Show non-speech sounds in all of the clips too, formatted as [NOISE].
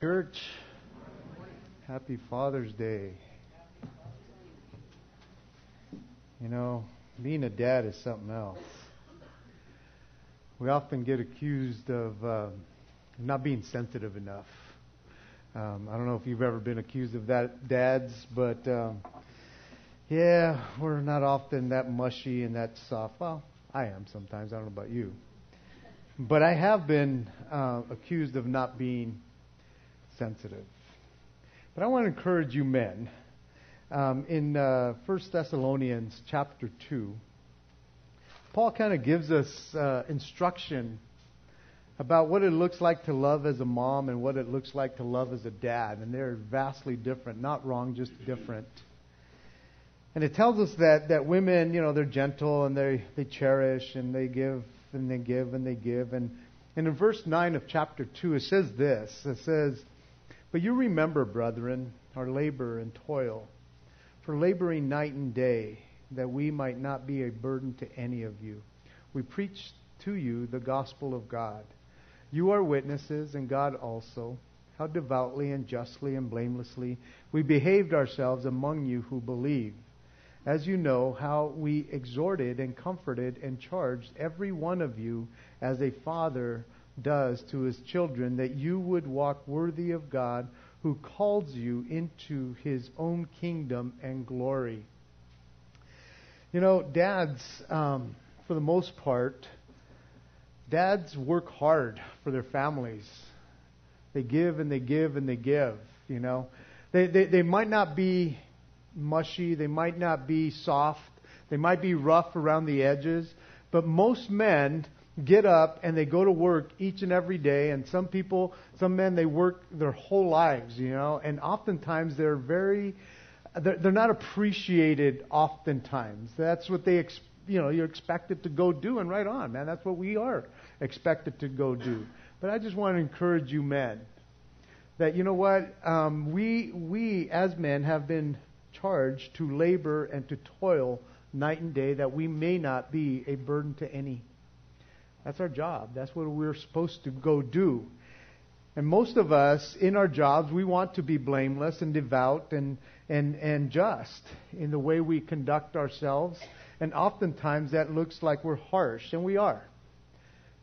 Church, happy Father's Day. You know, being a dad is something else. We often get accused of uh, not being sensitive enough. Um, I don't know if you've ever been accused of that, dads, but um, yeah, we're not often that mushy and that soft. Well, I am sometimes. I don't know about you. But I have been uh, accused of not being sensitive. But I want to encourage you men. Um, in uh, 1 Thessalonians chapter 2, Paul kind of gives us uh, instruction about what it looks like to love as a mom and what it looks like to love as a dad. And they're vastly different. Not wrong, just different. And it tells us that, that women, you know, they're gentle and they, they cherish and they give and they give and they give. And, and in verse 9 of chapter 2, it says this. It says, but you remember, brethren, our labor and toil, for laboring night and day, that we might not be a burden to any of you. We preach to you the gospel of God. You are witnesses, and God also, how devoutly and justly and blamelessly we behaved ourselves among you who believe. As you know, how we exhorted and comforted and charged every one of you as a father does to his children, that you would walk worthy of God who calls you into his own kingdom and glory. You know, dads, um, for the most part, dads work hard for their families. They give and they give and they give, you know. They, they, they might not be mushy, they might not be soft, they might be rough around the edges, but most men get up and they go to work each and every day. And some people some men they work their whole lives you know? And oftentimes they're very they're, they're not appreciated oftentimes. That's what they ex, you know you're expected to go do. And right on man that's what we are expected to go do. But i just want to encourage you men that you know what? Um, we we as men have been charged to labor and to toil night and day that we may not be a burden to any that's our job. That's what we're supposed to go do. And most of us, in our jobs, we want to be blameless and devout and, and, and just in the way we conduct ourselves. And oftentimes that looks like we're harsh, and we are.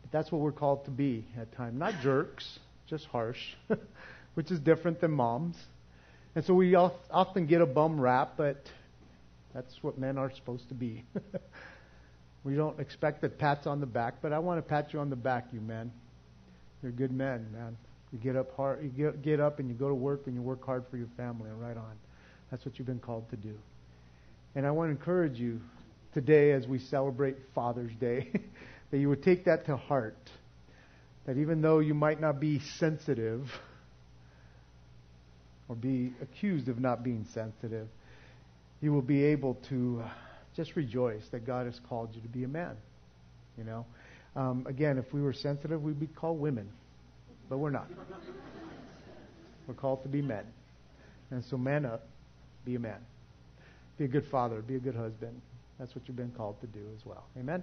But that's what we're called to be at times. Not jerks, just harsh, [LAUGHS] which is different than moms. And so we often get a bum rap, but that's what men are supposed to be. [LAUGHS] We don't expect the pats on the back, but I want to pat you on the back, you men. You're good men, man. You get up hard, you get, get up and you go to work and you work hard for your family and right on. That's what you've been called to do. And I want to encourage you today as we celebrate Father's Day [LAUGHS] that you would take that to heart. That even though you might not be sensitive or be accused of not being sensitive, you will be able to just rejoice that God has called you to be a man. You know, um, again, if we were sensitive, we'd be called women, but we're not. we're called to be men, and so man up, be a man, be a good father, be a good husband. That's what you've been called to do as well. Amen.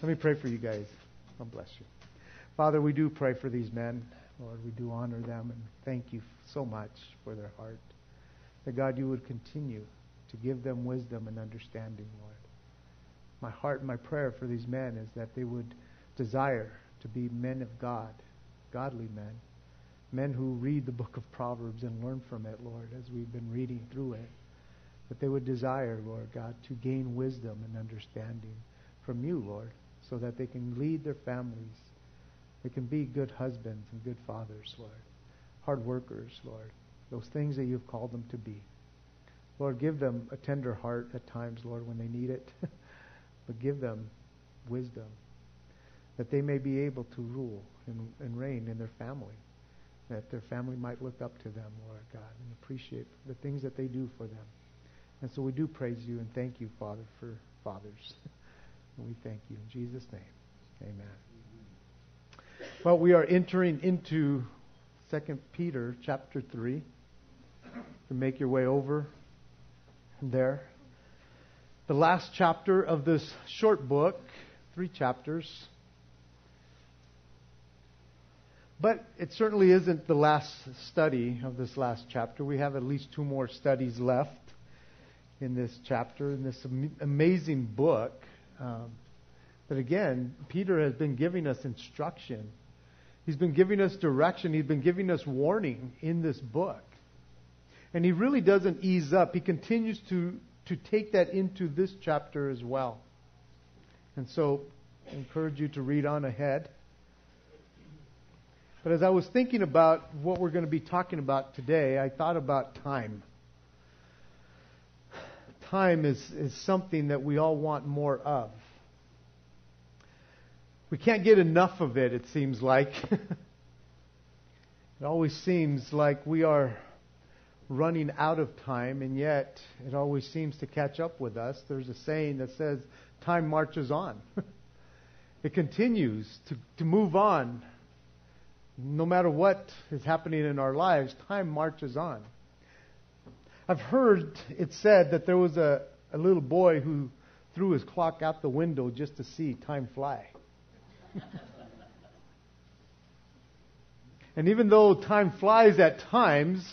Let me pray for you guys. God bless you. Father, we do pray for these men. Lord, we do honor them and thank you so much for their heart. That God, you would continue to give them wisdom and understanding, Lord. My heart and my prayer for these men is that they would desire to be men of God, godly men, men who read the book of Proverbs and learn from it, Lord, as we've been reading through it. That they would desire, Lord God, to gain wisdom and understanding from you, Lord, so that they can lead their families. They can be good husbands and good fathers, Lord. Hard workers, Lord. Those things that you've called them to be. Lord, give them a tender heart at times, Lord, when they need it. [LAUGHS] but give them wisdom that they may be able to rule and, and reign in their family. That their family might look up to them, Lord God, and appreciate the things that they do for them. And so we do praise you and thank you, Father, for fathers. [LAUGHS] and we thank you in Jesus' name. Amen. Well, we are entering into 2 Peter chapter 3. To make your way over there. The last chapter of this short book, three chapters. But it certainly isn't the last study of this last chapter. We have at least two more studies left in this chapter, in this amazing book. Um, again, Peter has been giving us instruction. He's been giving us direction. He's been giving us warning in this book. And he really doesn't ease up. He continues to, to take that into this chapter as well. And so I encourage you to read on ahead. But as I was thinking about what we're going to be talking about today, I thought about time. Time is, is something that we all want more of. We can't get enough of it, it seems like. [LAUGHS] it always seems like we are running out of time, and yet it always seems to catch up with us. There's a saying that says, time marches on. [LAUGHS] it continues to, to move on. No matter what is happening in our lives, time marches on. I've heard it said that there was a, a little boy who threw his clock out the window just to see time fly. [LAUGHS] and even though time flies at times,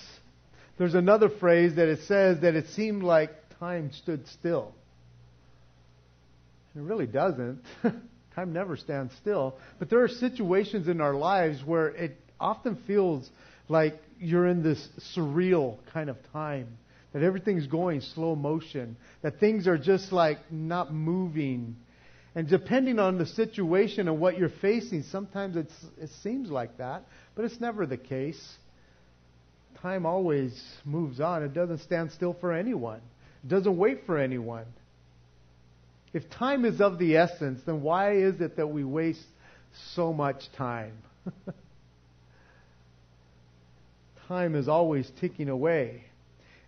there's another phrase that it says that it seemed like time stood still. It really doesn't. [LAUGHS] time never stands still. But there are situations in our lives where it often feels like you're in this surreal kind of time. That everything's going slow motion. That things are just like not moving. And depending on the situation and what you're facing, sometimes it seems like that, but it's never the case time always moves on. It doesn't stand still for anyone. It doesn't wait for anyone. If time is of the essence, then why is it that we waste so much time? [LAUGHS] time is always ticking away.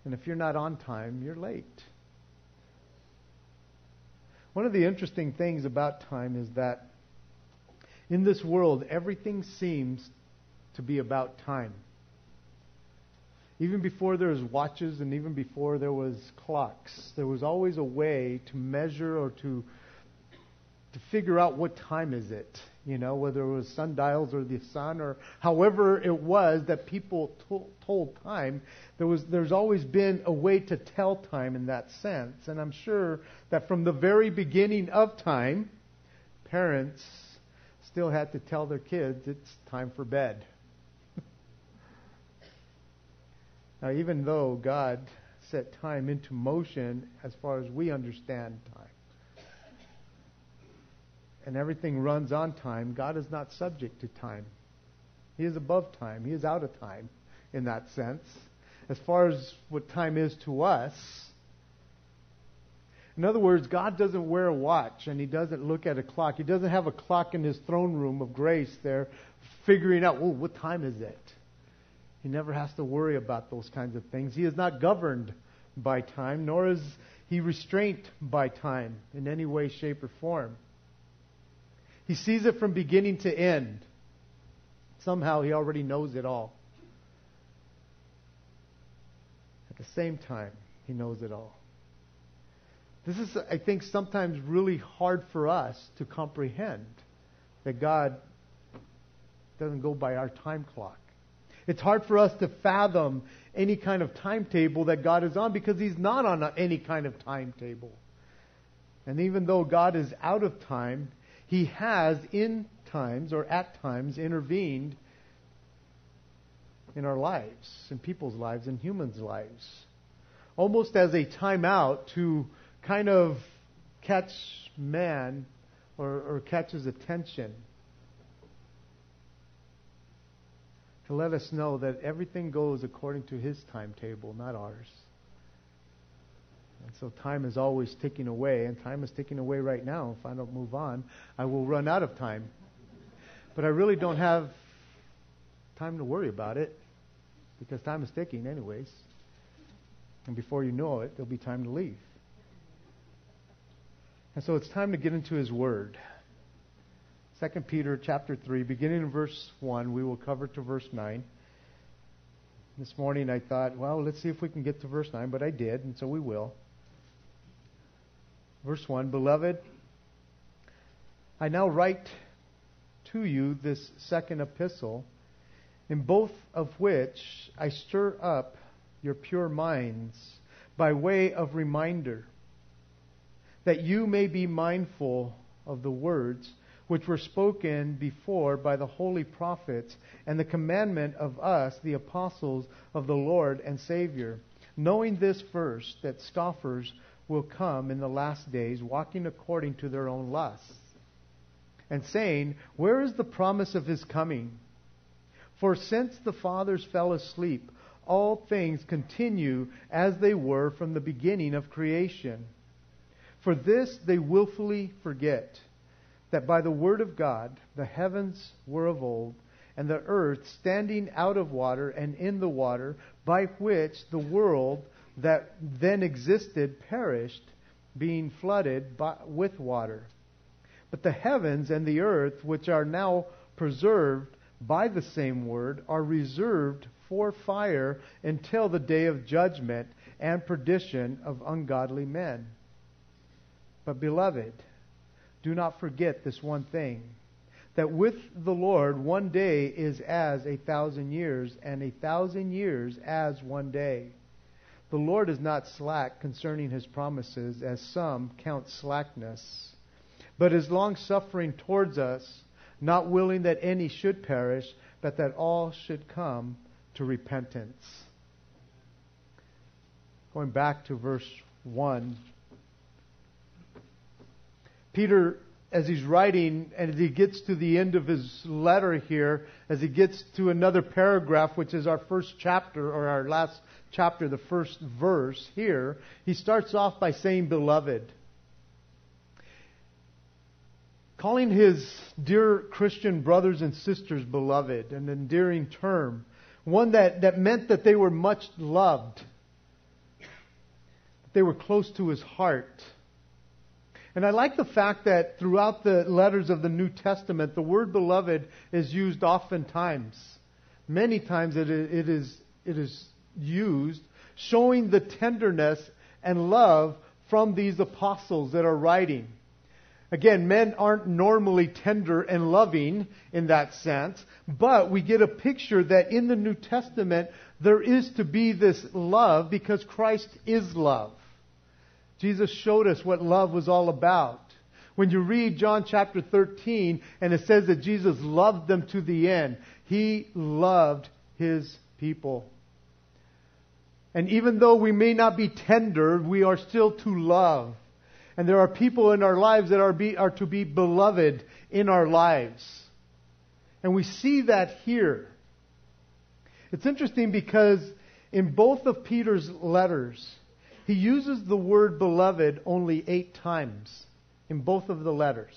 And if you're not on time, you're late. One of the interesting things about time is that in this world, everything seems to be about time. Even before there was watches and even before there was clocks, there was always a way to measure or to to figure out what time is it. You know, whether it was sundials or the sun or however it was that people to- told time, there was there's always been a way to tell time in that sense. And I'm sure that from the very beginning of time, parents still had to tell their kids it's time for bed. Now, even though God set time into motion as far as we understand time, and everything runs on time, God is not subject to time. He is above time. He is out of time in that sense. As far as what time is to us, in other words, God doesn't wear a watch and He doesn't look at a clock. He doesn't have a clock in His throne room of grace there figuring out, well, what time is it? He never has to worry about those kinds of things. He is not governed by time, nor is he restrained by time in any way, shape, or form. He sees it from beginning to end. Somehow he already knows it all. At the same time, he knows it all. This is, I think, sometimes really hard for us to comprehend that God doesn't go by our time clock. It's hard for us to fathom any kind of timetable that God is on because He's not on any kind of timetable. And even though God is out of time, He has in times or at times intervened in our lives, in people's lives, in humans' lives. Almost as a timeout to kind of catch man or, or catch his attention to let us know that everything goes according to His timetable, not ours. And so time is always ticking away, and time is ticking away right now. If I don't move on, I will run out of time. But I really don't have time to worry about it because time is ticking, anyways. And before you know it, there'll be time to leave. And so it's time to get into His Word. 2 Peter chapter 3, beginning in verse 1, we will cover to verse 9. This morning I thought, well, let's see if we can get to verse 9, but I did, and so we will. Verse 1 Beloved, I now write to you this second epistle in both of which I stir up your pure minds by way of reminder, that you may be mindful of the words which were spoken before by the holy prophets and the commandment of us, the apostles of the Lord and Savior, knowing this first, that scoffers will come in the last days, walking according to their own lusts, and saying, Where is the promise of his coming? For since the fathers fell asleep, all things continue as they were from the beginning of creation. For this they wilfully forget that by the word of God the heavens were of old, and the earth standing out of water and in the water, by which the world that then existed perished, being flooded by, with water. But the heavens and the earth, which are now preserved, by the same word are reserved for fire until the day of judgment and perdition of ungodly men. But, beloved, do not forget this one thing that with the Lord one day is as a thousand years, and a thousand years as one day. The Lord is not slack concerning his promises, as some count slackness, but is long suffering towards us not willing that any should perish, but that all should come to repentance. Going back to verse 1. Peter, as he's writing, and as he gets to the end of his letter here, as he gets to another paragraph, which is our first chapter, or our last chapter, the first verse here, he starts off by saying, Beloved calling his dear Christian brothers and sisters beloved, an endearing term, one that, that meant that they were much loved, that they were close to his heart. And I like the fact that throughout the letters of the New Testament, the word beloved is used oftentimes. Many times it is, it is used, showing the tenderness and love from these apostles that are writing. Again, men aren't normally tender and loving in that sense, but we get a picture that in the New Testament there is to be this love because Christ is love. Jesus showed us what love was all about. When you read John chapter 13 and it says that Jesus loved them to the end, he loved his people. And even though we may not be tender, we are still to love. And there are people in our lives that are, be, are to be beloved in our lives. And we see that here. It's interesting because in both of Peter's letters, he uses the word beloved only eight times in both of the letters.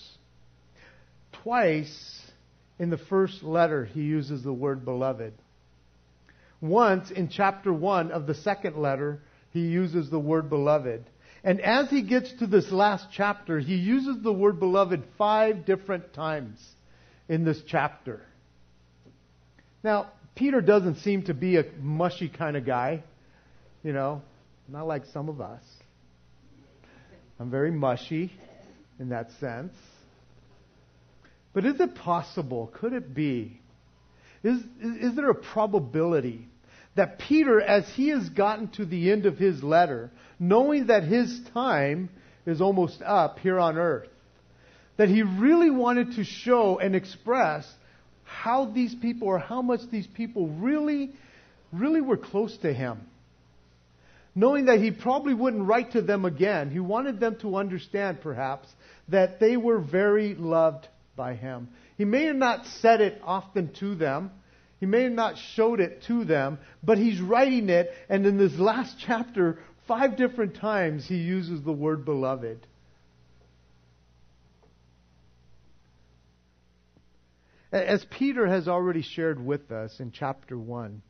Twice in the first letter, he uses the word beloved. Once in chapter 1 of the second letter, he uses the word beloved. And as he gets to this last chapter, he uses the word beloved five different times in this chapter. Now, Peter doesn't seem to be a mushy kind of guy, you know, not like some of us. I'm very mushy in that sense. But is it possible? Could it be? Is, is, there a probability that Peter, as he has gotten to the end of his letter, knowing that his time is almost up here on earth, that he really wanted to show and express how these people or how much these people really, really were close to him. Knowing that he probably wouldn't write to them again, he wanted them to understand, perhaps, that they were very loved by him. He may have not said it often to them, he may have not showed it to them, but he's writing it, and in this last chapter, five different times he uses the word beloved. As Peter has already shared with us in chapter 1,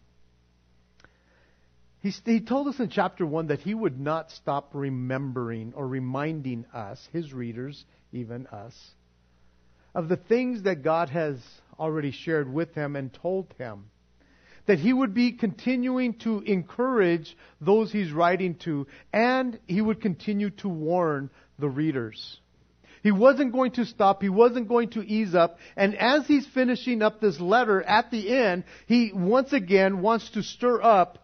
he, he told us in chapter 1 that he would not stop remembering or reminding us, his readers, even us, of the things that God has already shared with him and told him. That he would be continuing to encourage those he's writing to, and he would continue to warn the readers. He wasn't going to stop. He wasn't going to ease up. And as he's finishing up this letter at the end, he once again wants to stir up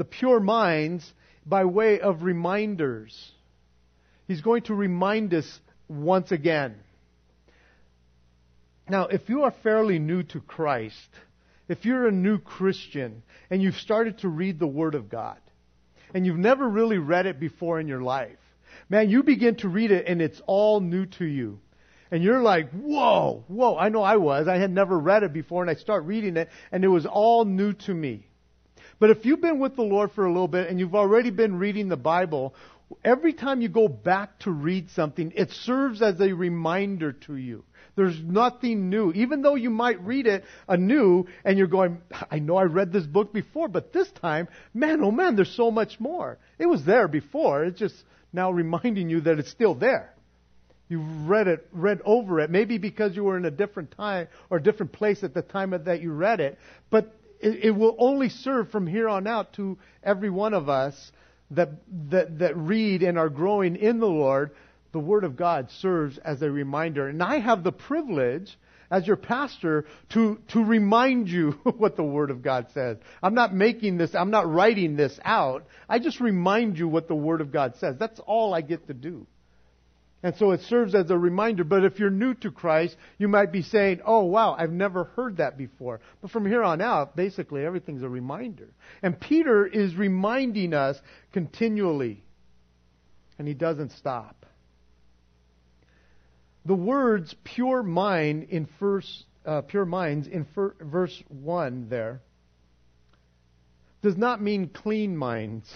the pure minds by way of reminders. He's going to remind us once again. Now, if you are fairly new to Christ, if you're a new Christian and you've started to read the Word of God, and you've never really read it before in your life, man, you begin to read it and it's all new to you. And you're like, whoa, whoa, I know I was. I had never read it before and I start reading it and it was all new to me. But if you've been with the Lord for a little bit and you've already been reading the Bible, every time you go back to read something, it serves as a reminder to you. There's nothing new. Even though you might read it anew and you're going, I know I read this book before, but this time, man, oh man, there's so much more. It was there before. It's just now reminding you that it's still there. You've read it, read over it, maybe because you were in a different time or a different place at the time that you read it, but it, it will only serve from here on out to every one of us that, that, that read and are growing in the Lord the Word of God serves as a reminder. And I have the privilege, as your pastor, to, to remind you [LAUGHS] what the Word of God says. I'm not making this, I'm not writing this out. I just remind you what the Word of God says. That's all I get to do. And so it serves as a reminder. But if you're new to Christ, you might be saying, oh wow, I've never heard that before. But from here on out, basically everything's a reminder. And Peter is reminding us continually. And he doesn't stop. The words pure mind in first, uh, pure minds in fir- verse 1 there does not mean clean minds,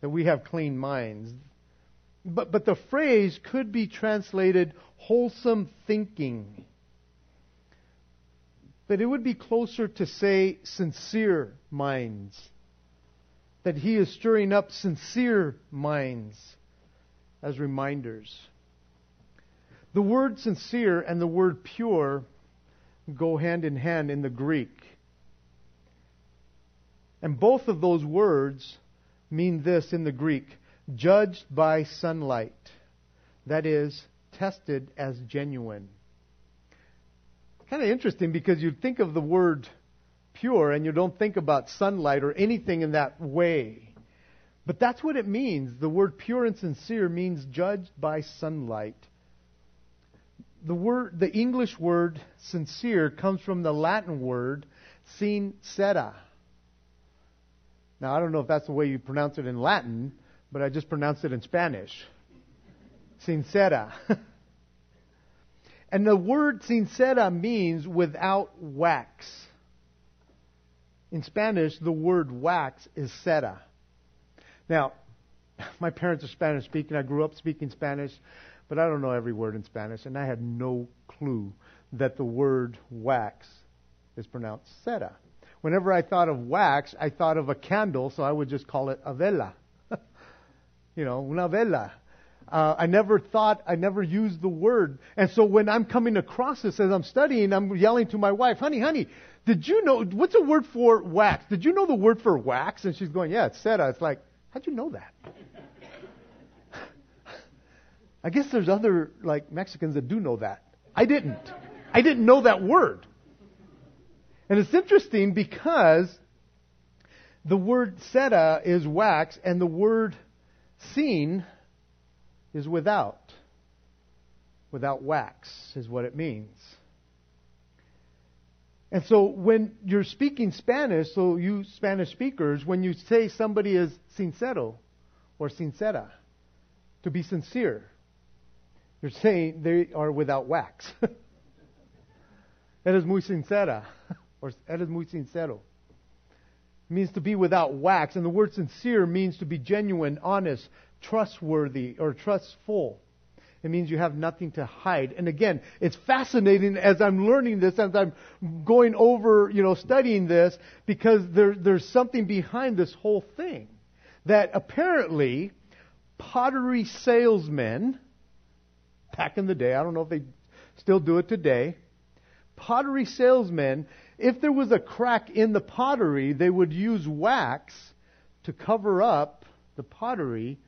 that we have clean minds. But, but the phrase could be translated wholesome thinking. But it would be closer to say sincere minds. That he is stirring up sincere minds as reminders. The word sincere and the word pure go hand in hand in the Greek. And both of those words mean this in the Greek judged by sunlight. That is, tested as genuine. Kind of interesting because you think of the word pure and you don't think about sunlight or anything in that way. But that's what it means. The word pure and sincere means judged by sunlight the word, the English word sincere comes from the Latin word sincera. Now, I don't know if that's the way you pronounce it in Latin, but I just pronounced it in Spanish. Sincera. [LAUGHS] and the word sincera means without wax. In Spanish, the word wax is cera. Now, [LAUGHS] my parents are Spanish speaking. I grew up speaking Spanish but I don't know every word in Spanish, and I had no clue that the word wax is pronounced cera. Whenever I thought of wax, I thought of a candle, so I would just call it a vela. You know, una vela. Uh, I never thought, I never used the word. And so when I'm coming across this as I'm studying, I'm yelling to my wife, honey, honey, did you know, what's a word for wax? Did you know the word for wax? And she's going, yeah, it's cera. It's like, how'd you know that? [LAUGHS] I guess there's other like Mexicans that do know that. I didn't. I didn't know that word. And it's interesting because the word cera is wax and the word sin is without. Without wax is what it means. And so when you're speaking Spanish, so you Spanish speakers, when you say somebody is sincero or sincera, to be sincere, you're saying they are without wax. [LAUGHS] Eres muy sincera. Or eres muy sincero. Means to be without wax. And the word sincere means to be genuine, honest, trustworthy, or trustful. It means you have nothing to hide. And again, it's fascinating as I'm learning this, as I'm going over, you know, studying this, because there, there's something behind this whole thing. That apparently, pottery salesmen back in the day. I don't know if they still do it today. Pottery salesmen, if there was a crack in the pottery, they would use wax to cover up the pottery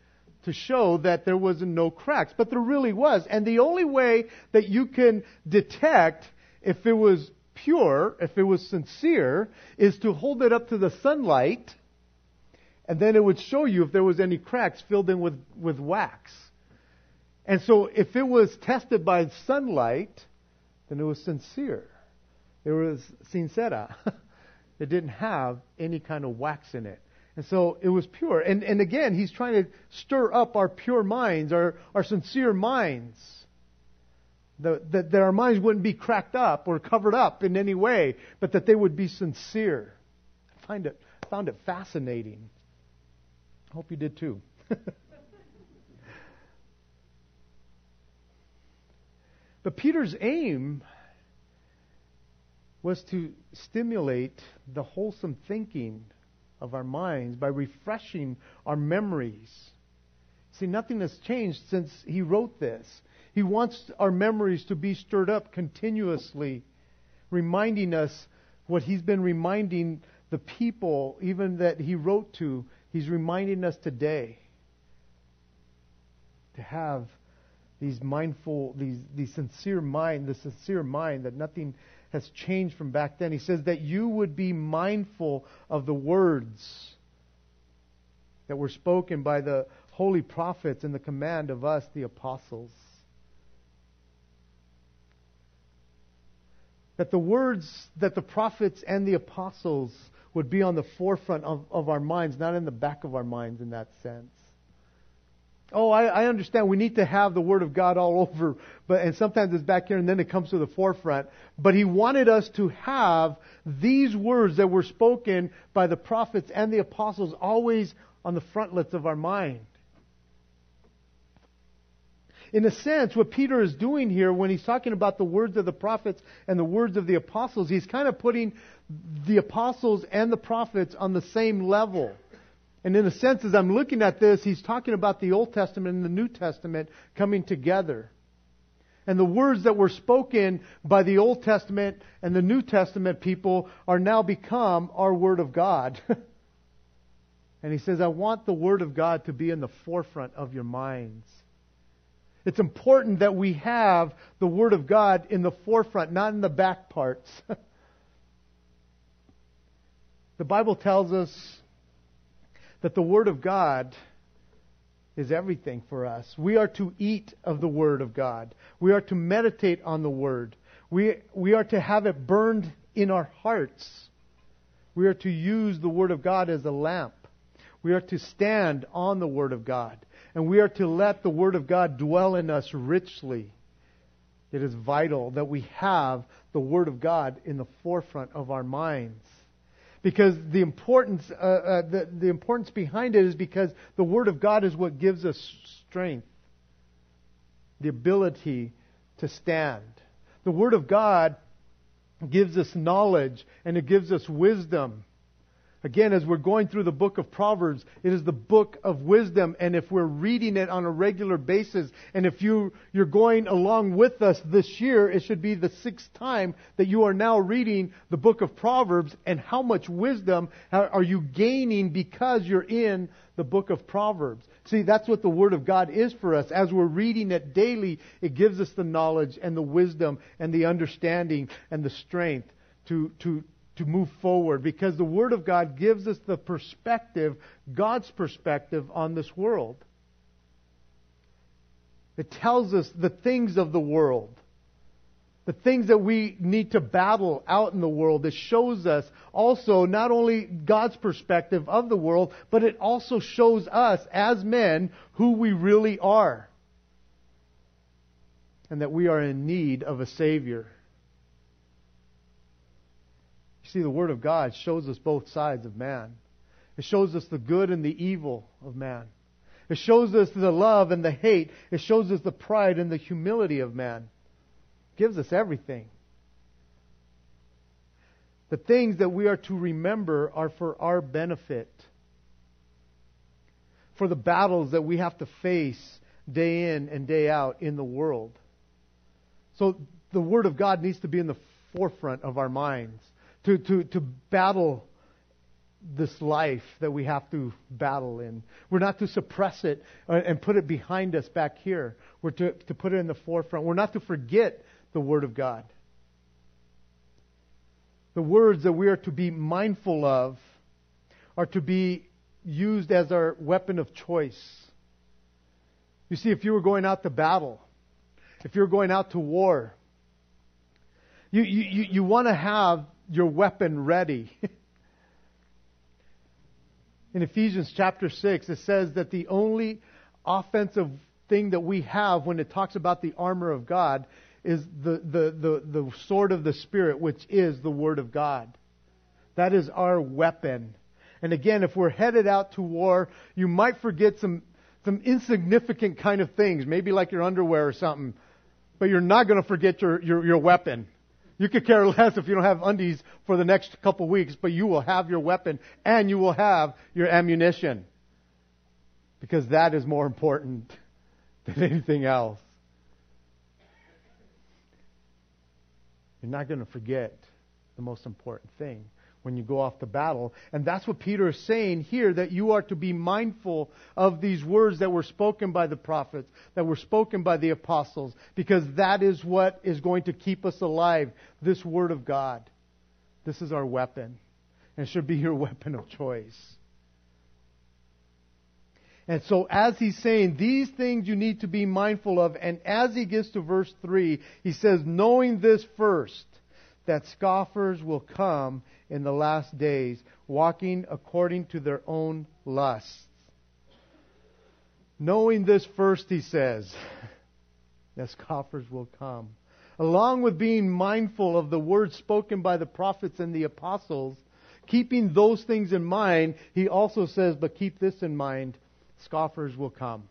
to show that there was no cracks, but there really was. And the only way that you can detect if it was pure, if it was sincere, is to hold it up to the sunlight, and then it would show you if there was any cracks filled in with, with wax. And so if it was tested by sunlight, then it was sincere. It was sincera. [LAUGHS] it didn't have any kind of wax in it. And so it was pure. And, and again, he's trying to stir up our pure minds, our, our sincere minds. That, that our minds wouldn't be cracked up or covered up in any way, but that they would be sincere. I find it, found it fascinating. I hope you did too. [LAUGHS] but Peter's aim was to stimulate the wholesome thinking of our minds by refreshing our memories. See, nothing has changed since he wrote this. He wants our memories to be stirred up continuously, reminding us what he's been reminding the people, even that he wrote to. He's reminding us today to have these mindful, these, these sincere mind, the sincere mind that nothing has changed from back then. He says that you would be mindful of the words that were spoken by the holy prophets and the command of us, the apostles. That the words that the prophets and the apostles would be on the forefront of, of our minds, not in the back of our minds in that sense. Oh, I, I, understand we need to have the Word of God all [LAUGHS] over, but and sometimes it's back here and then it comes to the forefront. But he wanted us to have these words that were spoken by the prophets and the apostles always on the frontlets of our mind. In a sense, what Peter is doing here when he's talking about the words of the prophets and the words of the apostles, he's kind of putting the apostles and the prophets on the same level. And in a sense, as I'm looking at this, he's talking about the Old Testament and the New Testament coming together. And the words that were spoken by the Old Testament and the New Testament people are now become our Word of God. [LAUGHS] and he says, I want the Word of God to be in the forefront of your minds. It's important that we have the Word of God in the forefront, not in the back parts. [LAUGHS] the Bible tells us that the Word of God is everything for us. We are to eat of the Word of God. We are to meditate on the Word. We, we are to have it burned in our hearts. We are to use the Word of God as a lamp. We are to stand on the Word of God. And we are to let the Word of God dwell in us richly. It is vital that we have the Word of God in the forefront of our minds because the importance, uh, uh, the, the importance behind it is because the Word of God is what gives us strength, the ability to stand. The Word of God gives us knowledge and it gives us wisdom. Again, as we're going through the book of Proverbs, it is the book of wisdom. And if we're reading it on a regular basis, and if you, you're going along with us this year, it should be the sixth time that you are now reading the book of Proverbs. And how much wisdom are you gaining because you're in the book of Proverbs? See, that's what the Word of God is for us. As we're reading it daily, it gives us the knowledge and the wisdom and the understanding and the strength to, to, to move forward because the Word of God gives us the perspective, God's perspective on this world. It tells us the things of the world, the things that we need to battle out in the world. It shows us also not only God's perspective of the world, but it also shows us as men who we really are. And that we are in need of a Savior. See, the Word of God shows us both sides of man. It shows us the good and the evil of man. It shows us the love and the hate. It shows us the pride and the humility of man. It gives us everything. The things that we are to remember are for our benefit. For the battles that we have to face day in and day out in the world. So the Word of God needs to be in the forefront of our minds to, to, to battle this life that we have to battle in. We're not to suppress it uh, and put it behind us back here. We're to, to put it in the forefront. We're not to forget the Word of God. The words that we are to be mindful of are to be used as our weapon of choice. You see, if you were going out to battle, if you're going out to war, you, you, you want to have your weapon ready. [LAUGHS] In Ephesians chapter 6, it says that the only offensive thing that we have when it talks about the armor of God is the, the, the, the sword of the Spirit, which is the Word of God. That is our weapon. And again, if we're headed out to war, you might forget some, some insignificant kind of things, maybe like your underwear or something, but you're not going to forget your, your, your weapon. You could care less if you don't have undies for the next couple weeks, but you will have your weapon and you will have your ammunition. Because that is more important [LAUGHS] than anything else. You're not going to forget the most important thing when you go off to battle. And that's what Peter is saying here that you are to be mindful of these words that were spoken by the prophets, that were spoken by the apostles, because that is what is going to keep us alive. This word of God. This is our weapon. And should be your [LAUGHS] weapon of choice. And so, as he's saying, these things you need to be mindful of. And as he gets to verse 3, he says, knowing this first, that scoffers will come in the last days, walking according to their own lusts. Knowing this first, he says, [LAUGHS] that scoffers will come. Along with being mindful of the words spoken by the prophets and the apostles, keeping those things in mind, he also says, but keep this in mind scoffers will come.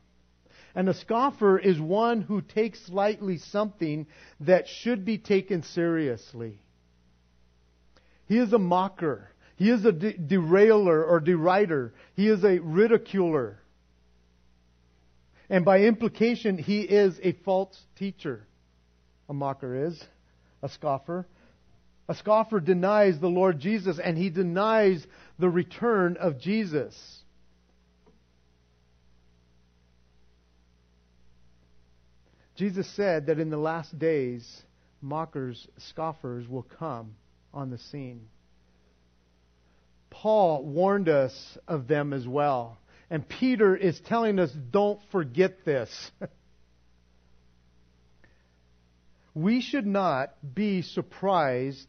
And a scoffer is one who takes lightly something that should be taken seriously. He is a mocker. He is a de- derailer or derider. He is a ridiculer. And by implication, he is a false teacher. A mocker is. A scoffer. A scoffer denies the Lord Jesus and he denies the return of Jesus. Jesus said that in the last days, mockers, scoffers will come on the scene. Paul warned us of them as well. And Peter is telling us don't forget this. [LAUGHS] we should not be surprised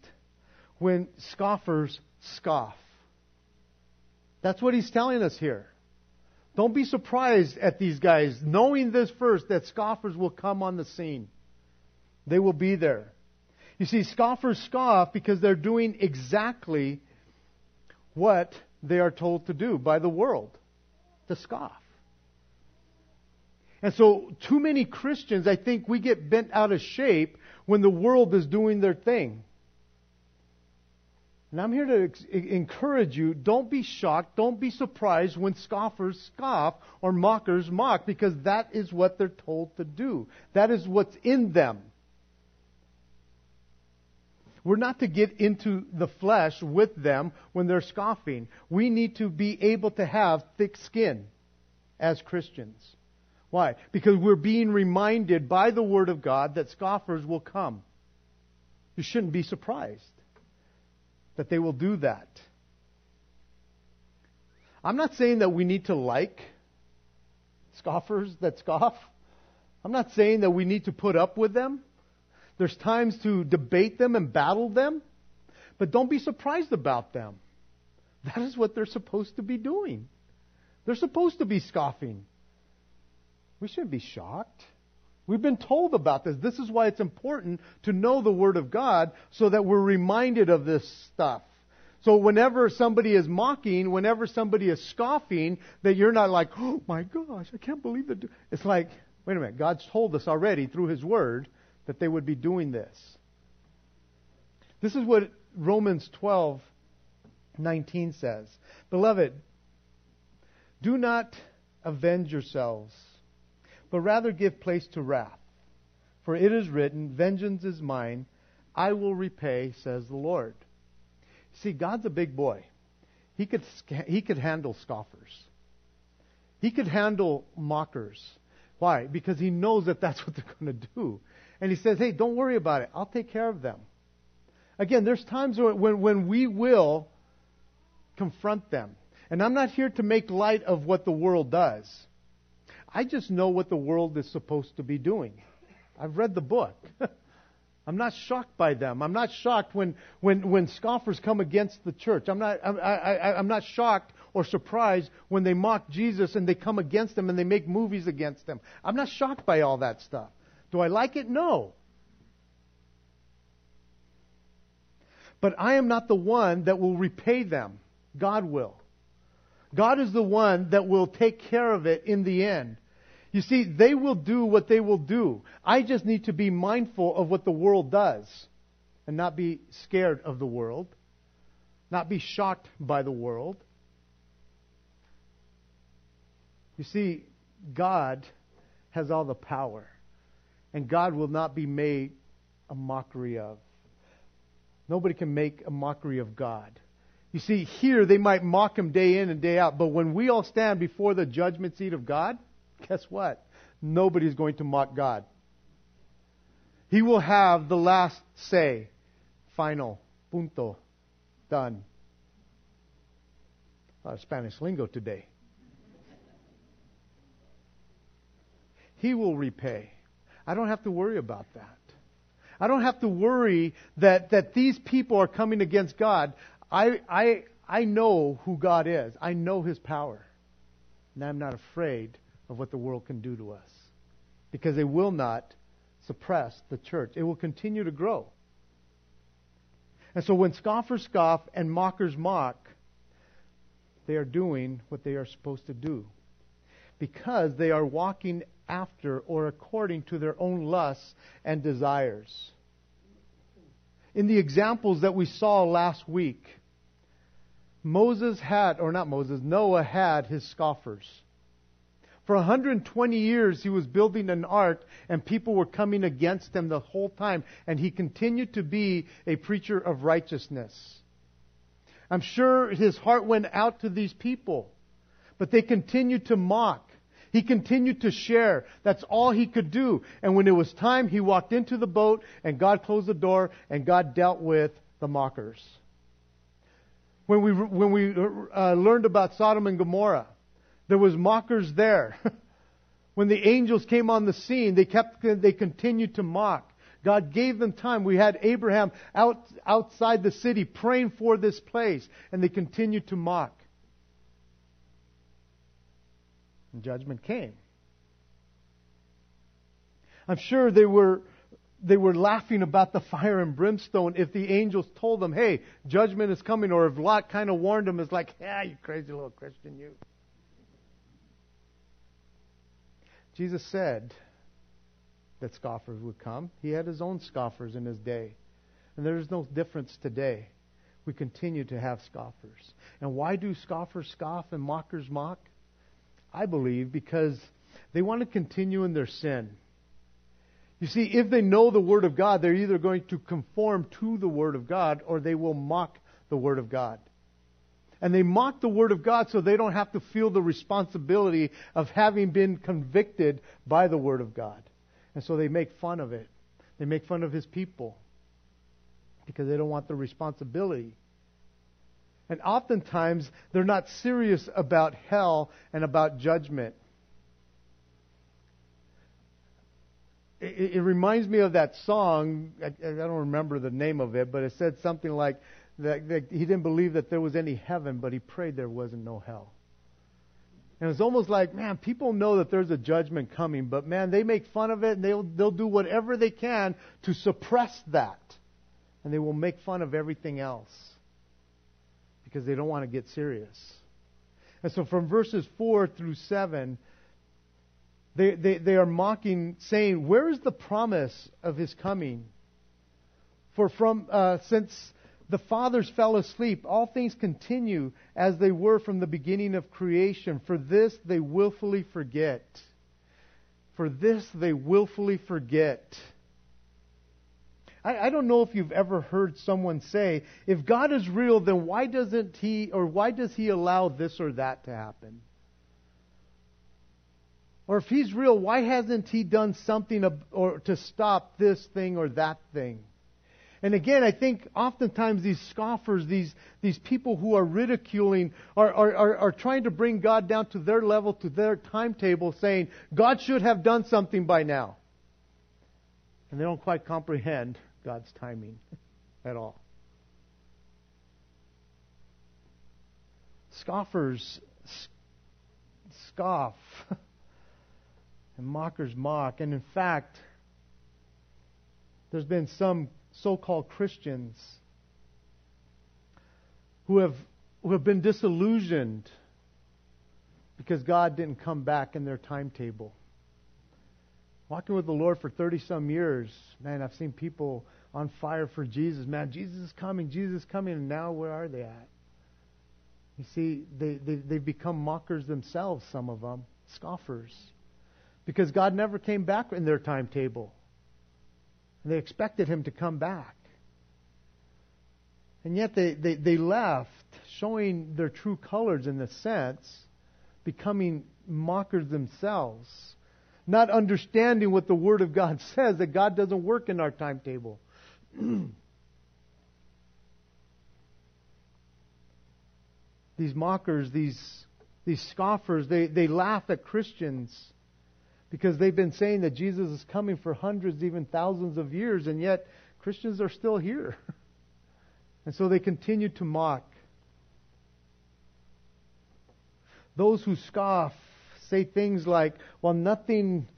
when scoffers scoff. That's what he's telling us here. Don't be surprised at these guys, knowing this first, that scoffers will come on the scene. They will be there. You see, scoffers scoff because they're doing exactly what they are told to do by the world to scoff. And so, too many Christians, I think, we get bent out of shape when the world is doing their thing. And I'm here to encourage you don't be shocked, don't be surprised when scoffers scoff or mockers mock, because that is what they're told to do. That is what's in them. We're not to get into the flesh with them when they're scoffing. We need to be able to have thick skin as Christians. Why? Because we're being reminded by the Word of God that scoffers will come. You shouldn't be surprised that they will do that. I'm not saying that we need to like scoffers that scoff. I'm not saying that we need to put up with them. There's times to debate them and battle them, but don't be surprised about them. That is what they're supposed to be doing. They're supposed to be scoffing. We shouldn't be shocked. We've been told about this. This is why it's important to know the Word of God so that we're reminded of this stuff. So whenever somebody is mocking, whenever somebody is scoffing, that you're not like, oh my gosh, I can't believe that. It's like, wait a minute, God's told us already through His Word that they would be doing this. This is what Romans 12, 19 says. Beloved, do not avenge yourselves but rather give place to wrath. For it is written, Vengeance is mine, I will repay, says the Lord. See, God's a big boy. he could, he could handle scoffers. He could handle mockers. Why? Because he knows that that's [LAUGHS] what they're going to do. And he says, hey, don't worry about it. I'll take care of them. Again, there's times when, when we will confront them. And I'm not here to make light of what the world does. I just know what the world is supposed to be doing. I've read the book. [LAUGHS] I'm not shocked by them. I'm not shocked when, when, when scoffers come against the church. I'm not, I'm, I, I'm not shocked or surprised when they mock Jesus and they come against him and they make movies against him. I'm not shocked by all that stuff. Do I like it? No. But I am not the one that will repay them. God will. God is the one that will take care of it in the end. You see, they will do what they will do. I just need to be mindful of what the world does and not be scared of the world, not be shocked by the world. You see, God has all the power, and God will not be made a mockery of. Nobody can make a mockery of God. You see, here they might mock him day in and day out, but when we all stand before the judgment seat of God, guess what? Nobody's going to mock God. He will have the last say. Final. Punto. Done. A lot of Spanish lingo today. He will repay. I don't have to worry about that. I don't have to worry that, that these people are coming against God. I, I, I know who God is. I know His power. And I'm not afraid of what the world can do to us. Because they will not suppress the church. It will continue to grow. And so when scoffers scoff and mockers mock, they are doing what they are supposed to do. Because they are walking after or according to their own lusts and desires. In the examples that we saw last week, Moses had, or not Moses, Noah had his scoffers. For 120 years, he was building an ark, and people were coming against him the whole time, and he continued to be a preacher of righteousness. I'm sure his heart went out to these people, but they continued to mock. He continued to share. That's all he could do. And when it was time, he walked into the boat and God closed the door and God dealt with the mockers. When we, when we uh, learned about Sodom and Gomorrah, there was mockers there. [LAUGHS] when the angels came on the scene, they kept, they continued to mock. God gave them time. We had Abraham out, outside the city praying for this place, and they continued to mock. And judgment came. I'm sure they were they were laughing about the fire and brimstone if the angels told them, hey, judgment is coming, or if Lot kind of warned them, it's like, [LAUGHS] yeah, you crazy little Christian, you. Jesus said that scoffers would come. He had his own scoffers in his day. And there is no difference today. We continue to have scoffers. And why do scoffers scoff and mockers mock? I believe, because they want to continue in their sin. You see, if they know the Word of God, they're either going to conform to the Word of God or they will mock the Word of God. And they mock the Word of God so they don't have to feel the responsibility of having been convicted by the Word of God. And so they make fun of it. They make fun of His people because they don't want the responsibility. And oftentimes, they're not serious about hell and about judgment. It, it, reminds me of that song. I, I, don't remember the name of it, but it said something like that, that he didn't believe that there was any heaven, but he prayed there wasn't no hell. And it's almost like, man, people know that there's a judgment coming, but man, they make fun of it and they'll, they'll do whatever they can to suppress that. And they will make fun of everything else because they don't want to get serious. And so from verses 4 through 7, they, they, they are mocking, saying, Where is the promise of his coming? For from uh, since the fathers fell asleep, all things continue as they were from the beginning of creation. For this they willfully forget. For this they willfully forget. I, I don't know if you've ever heard someone say, if God is real, then why doesn't he, or why does he allow this or that to happen? Or if he's real, why hasn't he done something or to stop this thing or that thing? And again, I think oftentimes these scoffers, these, these people who are ridiculing, are, are, are, are, trying to bring God down to their level, to their timetable, saying, God should have done something by now. And they don't quite comprehend God's timing at all. Scoffers scoff, and mockers mock. And in fact, there's been some so called Christians who have, who have been disillusioned because God didn't come back in their timetable. Walking with the Lord for 30 some years, man, I've seen people on fire for Jesus. Man, Jesus is coming, Jesus is coming, and now where are they at? You see, they, they, they've become mockers themselves, some of them, scoffers, because God never came back in their timetable. And they expected him to come back. And yet they, they, they left, showing their true colors in the sense, becoming mockers themselves, not understanding what the Word of God [LAUGHS] says, that God doesn't work in our timetable. [CLEARS THROAT] these mockers, these, these scoffers, they, they laugh at Christians because they've been saying that Jesus is coming for hundreds, even thousands of years, and yet Christians are still here. [LAUGHS] and so they continue to mock. Those who scoff say things like, well, nothing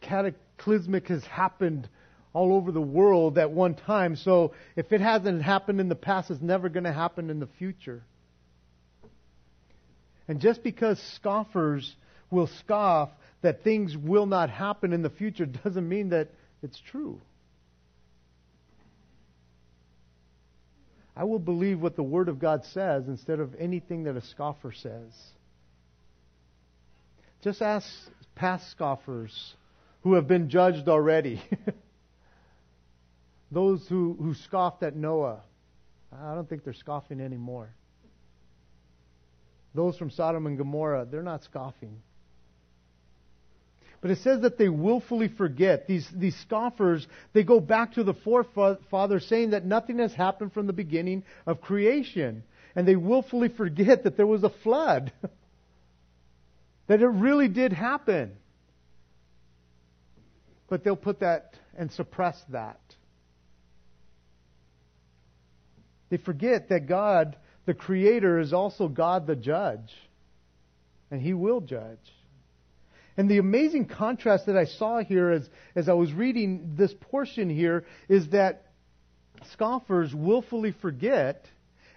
cataclysmic has happened all over the world at one time, so if it hasn't happened in the past, it's never going to happen in the future. And just because scoffers will scoff that things will not happen in the future [LAUGHS] doesn't mean that it's true. I will believe what the Word of God says instead of anything that a scoffer says. Just ask past scoffers who have been judged already. [LAUGHS] Those who, who scoffed at Noah. I don't think they're scoffing anymore. Those from Sodom and Gomorrah, they're not scoffing. But it says that they willfully forget. These, these scoffers, they go back to the forefathers saying that nothing has happened from the beginning of creation. And they willfully forget that there was a flood. [LAUGHS] that it really did happen. But they'll put that and suppress that. They forget that God, the Creator, is also God the judge. And He will judge. And the amazing contrast that I saw here as, as I was reading this portion here is that scoffers willfully forget,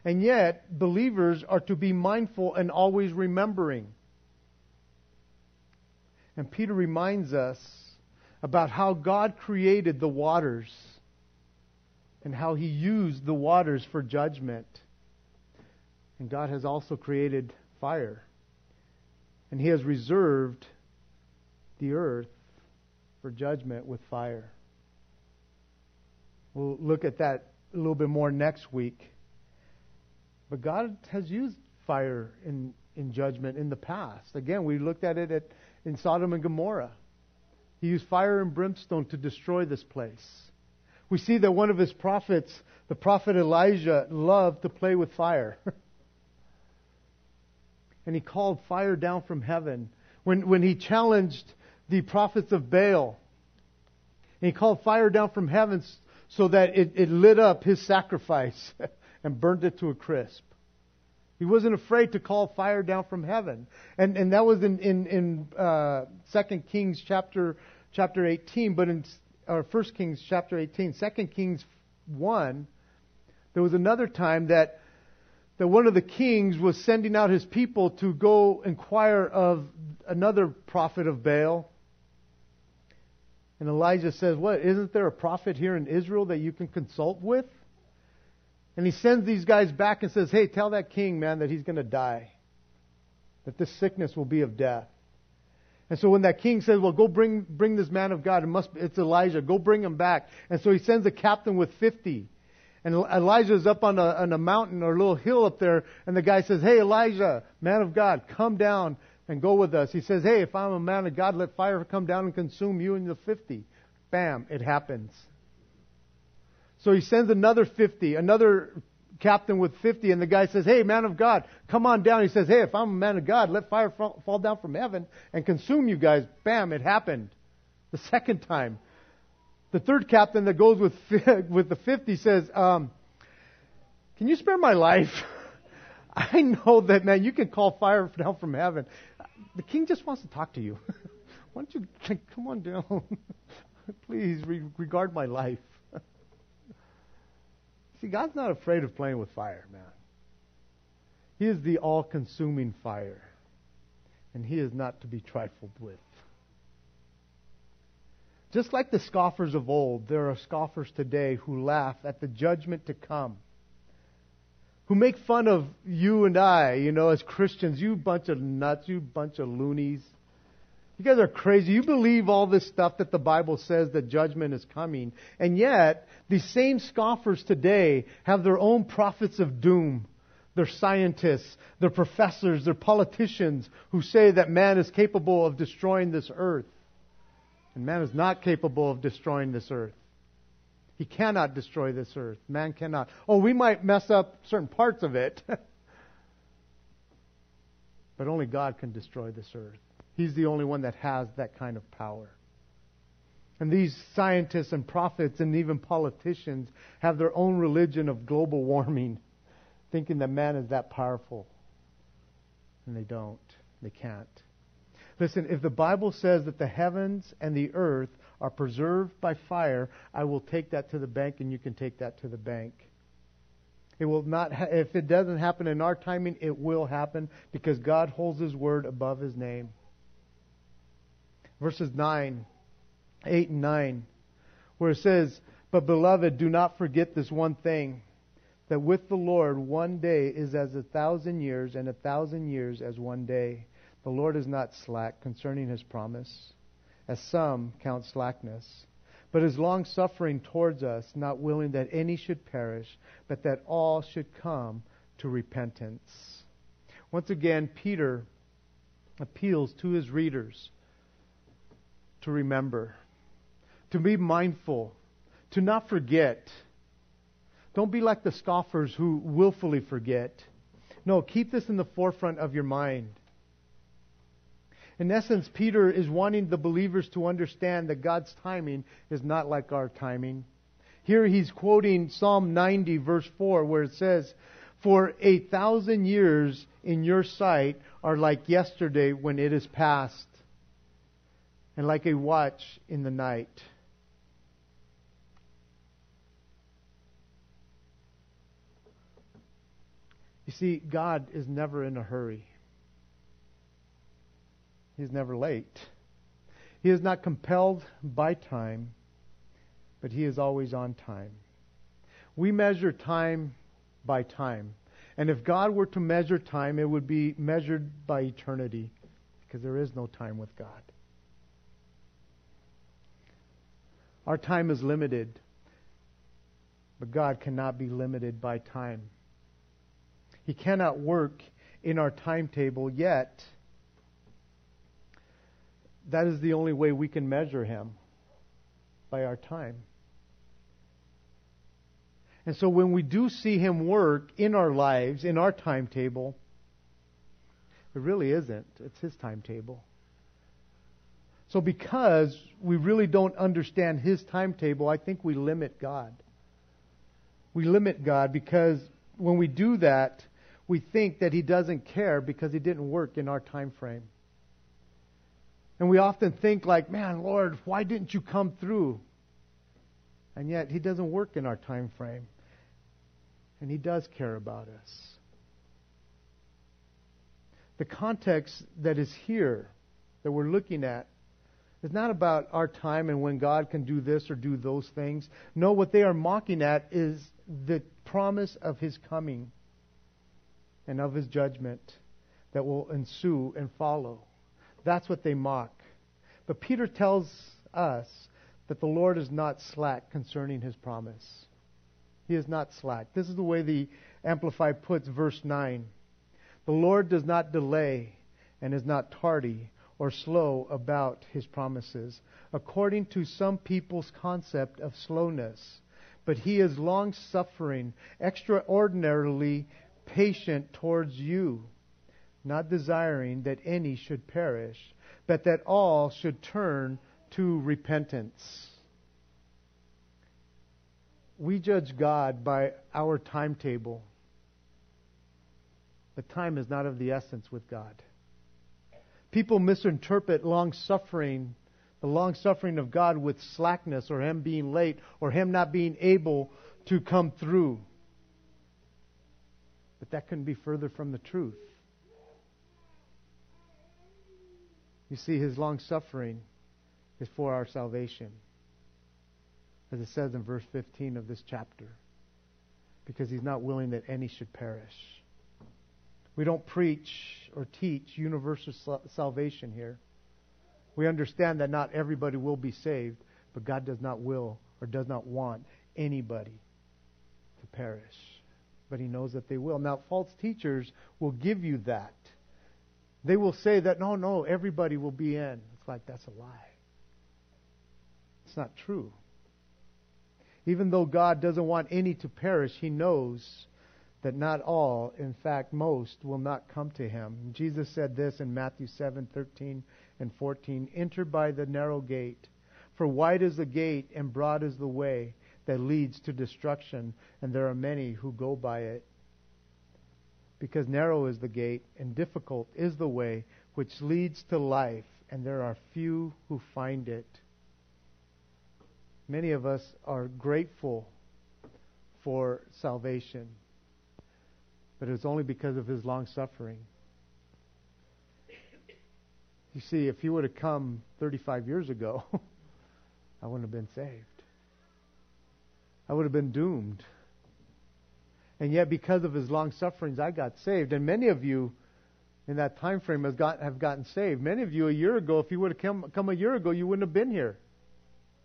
and yet believers are to be mindful and always remembering. And Peter reminds us about how God created the waters and how he used the waters for judgment. And God has also created fire. And he has reserved the earth for judgment with fire. We'll look at that a little bit more next week. But God has used fire in, in judgment in the past. Again, we looked at it at, in Sodom and Gomorrah. He used fire and brimstone to destroy this place. We see that one of his prophets, the prophet Elijah, loved to play with fire. [LAUGHS] and he called fire down from heaven. When, when he challenged the prophets of Baal. And he called fire down from heaven so that it, it lit up his sacrifice [LAUGHS] and burned it to a crisp. He wasn't afraid to call fire down from heaven. And, and that was in, in, in uh, 2 Kings chapter, chapter 18, but in or 1 Kings chapter 18, 2 Kings 1, there was another time that that one of the kings was sending out his people to go inquire of another prophet of Baal and Elijah says, What? Isn't there a prophet here in Israel that you can consult with? And he sends these guys back and says, Hey, tell that king, man, that he's going to die, that this sickness will be of death. And so when that king says, well, go bring, bring this man of God, it must, it's Elijah, go bring him back. And so he sends a captain with 50. And Elijah is up on a, on a mountain or a little hill up there, and the guy says, hey, Elijah, man of God, come down and go with us. He says, hey, if I'm a man of God, let fire come down and consume you and the 50. Bam, it happens. So he sends another 50, another captain with 50, and the guy says, Hey, man of God, come on down. He says, Hey, if I'm a man of God, let fire fall, down from heaven and consume you guys. Bam, it happened. The [LAUGHS] second time. The third captain that goes with, [LAUGHS] with the 50 says, um, Can you spare my life? [LAUGHS] I know that, man, you can call fire down from heaven. The king just wants to talk to you. Why don't you come on down? Please regard my life. See, God's not afraid of playing with fire, man. He is the all consuming fire, and He is not to be trifled with. Just like the scoffers of old, there are scoffers today who laugh at the judgment to come, who make fun of you and I, you know, as Christians. You bunch of nuts, you bunch of loonies. You guys are crazy. You believe all this stuff that the Bible says that judgment is coming. And yet, these same scoffers today have their own prophets of doom. They're scientists, they're professors, they're politicians who say that man is capable of destroying this earth. And man is not capable of destroying this earth. He cannot destroy this earth. Man cannot. Oh, we might mess up certain parts of it. [LAUGHS] but only God can destroy this earth. He's the only one that has that kind of power. And these scientists and prophets and even politicians have their own religion of global warming, thinking that man is that powerful. And they don't. They can't. Listen, if the Bible says that the heavens and the earth are preserved by fire, I will take that to the bank and you can take that to the bank. It will not ha- if it doesn't happen in our timing, it will happen because God holds his word above his name verses 9, 8 and 9, where it says, But beloved, do not forget this one thing, that with the Lord one day is as a thousand years, and a thousand years as one day. The Lord is not slack concerning his promise, as some count slackness, but is long suffering towards us, not willing that any should perish, but that all should come to repentance. Once again, Peter appeals to his readers to remember, to be mindful, to not forget. Don't be like the scoffers who willfully forget. No, keep this in the forefront of your mind. In essence, Peter is wanting the believers to understand that God's timing is not like our timing. Here he's quoting Psalm 90, verse 4, where it says, For a thousand years in your sight are like yesterday when it is past, and like a watch in the night. You see, God is never in a hurry. He's never late. He is not compelled by time, but He is always on time. We measure time by time. And if God were to measure time, it would be measured by eternity, because there is no time with God. Our time is limited, but God cannot be limited by time. He cannot work in our timetable yet. That is the only way we can measure Him by our time. And so when we do see Him work in our lives, in our timetable, it really isn't. It's His timetable. So, because we really don't understand His timetable, I think we limit God. We limit God because when we do that, we think that He doesn't care because He didn't work in our time frame. And we often think like, man, Lord, why didn't you come through? And yet He doesn't work in our time frame. And He does care about us. The context that is here that we're looking at it's not about our time and when God can do this or do those things. No, what they are mocking at is the promise of His coming and of His judgment that will ensue and follow. That's what they mock. But Peter tells us that the Lord is not slack concerning his promise. He is not slack. This is the way the Amplified puts verse 9. The Lord does not delay and is not tardy or slow about his promises, according to some people's concept of slowness. But he is long suffering, extraordinarily patient towards you, not desiring that any should perish, but that all should turn to repentance. We judge God by our timetable. But time is not of the essence with God. People misinterpret long suffering, the long suffering of God with slackness or Him being late or Him not being able to come through. But that couldn't be further from the truth. You see, His long suffering is for our salvation, as it says in verse 15 of this chapter, because He's not willing that any should perish. We don't preach or teach universal salvation here. We understand that not everybody will be saved, but God does not will or does not want anybody to perish. But He knows that they will. Now, false teachers will give you that. They will say that, no, no, everybody will be in. It's like, that's a lie. It's not true. Even though God doesn't want any to perish, He knows that not all, in fact most, will not come to him. Jesus said this in Matthew 7:13 and 14, "Enter by the narrow gate, for wide is the gate and broad is the way that leads to destruction, and there are many who go by it. Because narrow is the gate and difficult is the way which leads to life, and there are few who find it." Many of us are grateful for salvation but it was only because of his long suffering. You see, if he would have come 35 years ago, [LAUGHS] I wouldn't have been saved. I would have been doomed. And yet, because of his long sufferings, I got saved. And many of you in that time frame have, got, have gotten saved. Many of you a year ago, if you would have come, come a year ago, you wouldn't have been here.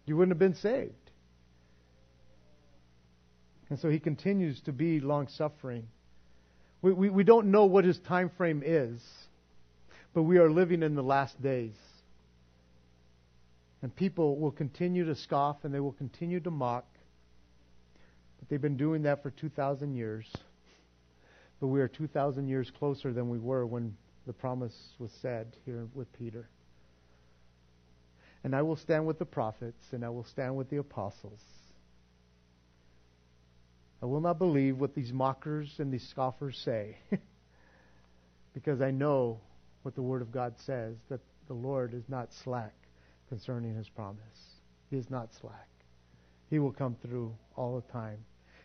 You wouldn't have been saved. And so he continues to be long suffering. We, we, we don't know what his time frame is, but we are living in the last days. And people will continue to scoff and they will continue to mock. But they've been doing that for 2,000 years. But we are 2,000 years closer than we were when the promise was said here with Peter. And I will stand with the prophets and I will stand with the apostles. I will not believe what these mockers and these scoffers say. [LAUGHS] because I know what the Word of God says that the Lord is not slack concerning His promise. He is not slack. He will come through all the time.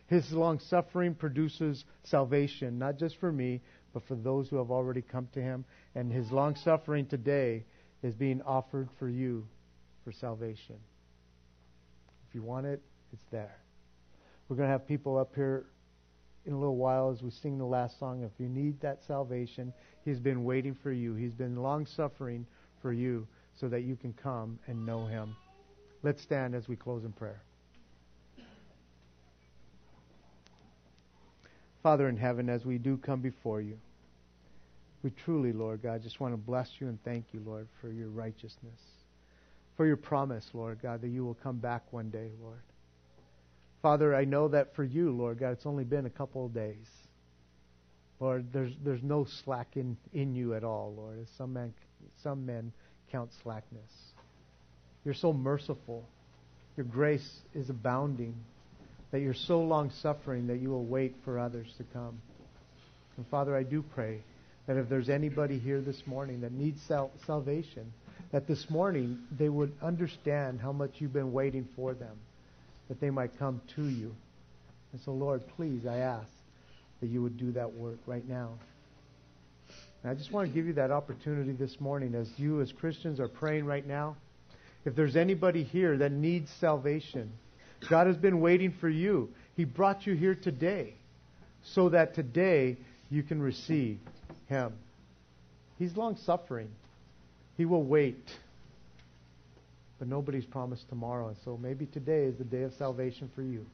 His long suffering produces salvation, not just for me, but for those who have already come to Him. And His long suffering today is being offered for you for salvation. If you want it, it's there. We're going to have people up here in a little while as we sing the last song. If you need that salvation, He's been waiting for you. He's been long suffering for you so that you can come and know Him. Let's stand as we close in prayer. Father in heaven, as we do come before you, we truly, Lord God, just want to bless you and thank you, Lord, for your righteousness, for your promise, Lord God, that you will come back one day, Lord. Father, I know that for you, Lord God, it's only been a couple of days. Lord, there's there's no slack in, in you at all, Lord, as some men some men count slackness. You're so merciful. Your grace is abounding. That you're so long suffering that you will wait for others to come. And Father, I do pray that if there's anybody here this morning that needs sal- salvation, that this morning they would understand how much you've been waiting for them that they might come to you. And so, Lord, please, I ask that you would do that work right now. And I just want to give you that opportunity this morning as you, as Christians, are praying right now. If there's anybody here that needs salvation, God has been waiting for you. He brought you here today so that today you can receive Him. He's long suffering. He will wait. But nobody's promised tomorrow. And so maybe today is the day of salvation for you.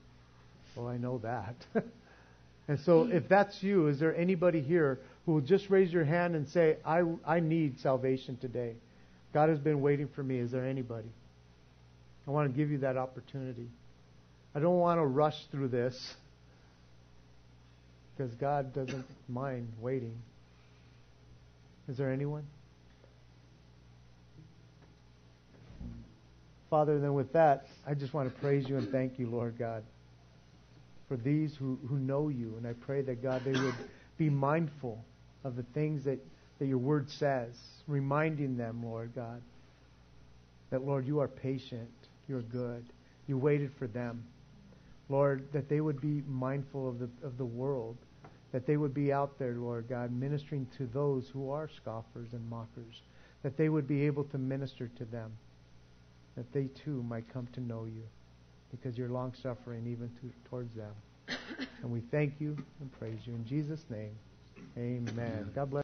Well, I know that. [LAUGHS] and so if that's you, is there anybody here who will just raise your hand and say, I, I need salvation today? God has been waiting for me. Is there anybody? I want to give you that opportunity. I don't want to rush through this because God doesn't mind waiting. Is there anyone? Father, then with that, I just want to praise you and thank you, Lord God, for these who, who know you. And I pray that, God, they would be mindful of the things that, that your word says, reminding them, Lord God, that, Lord, you are patient, you're good, you waited for them. Lord, that they would be mindful of the, of the world, that they would be out there, Lord God, ministering to those who are scoffers and mockers, that they would be able to minister to them that they too might come to know you because you're long suffering even to, towards them. [COUGHS] and we thank you and praise you. In Jesus' name, amen. God bless.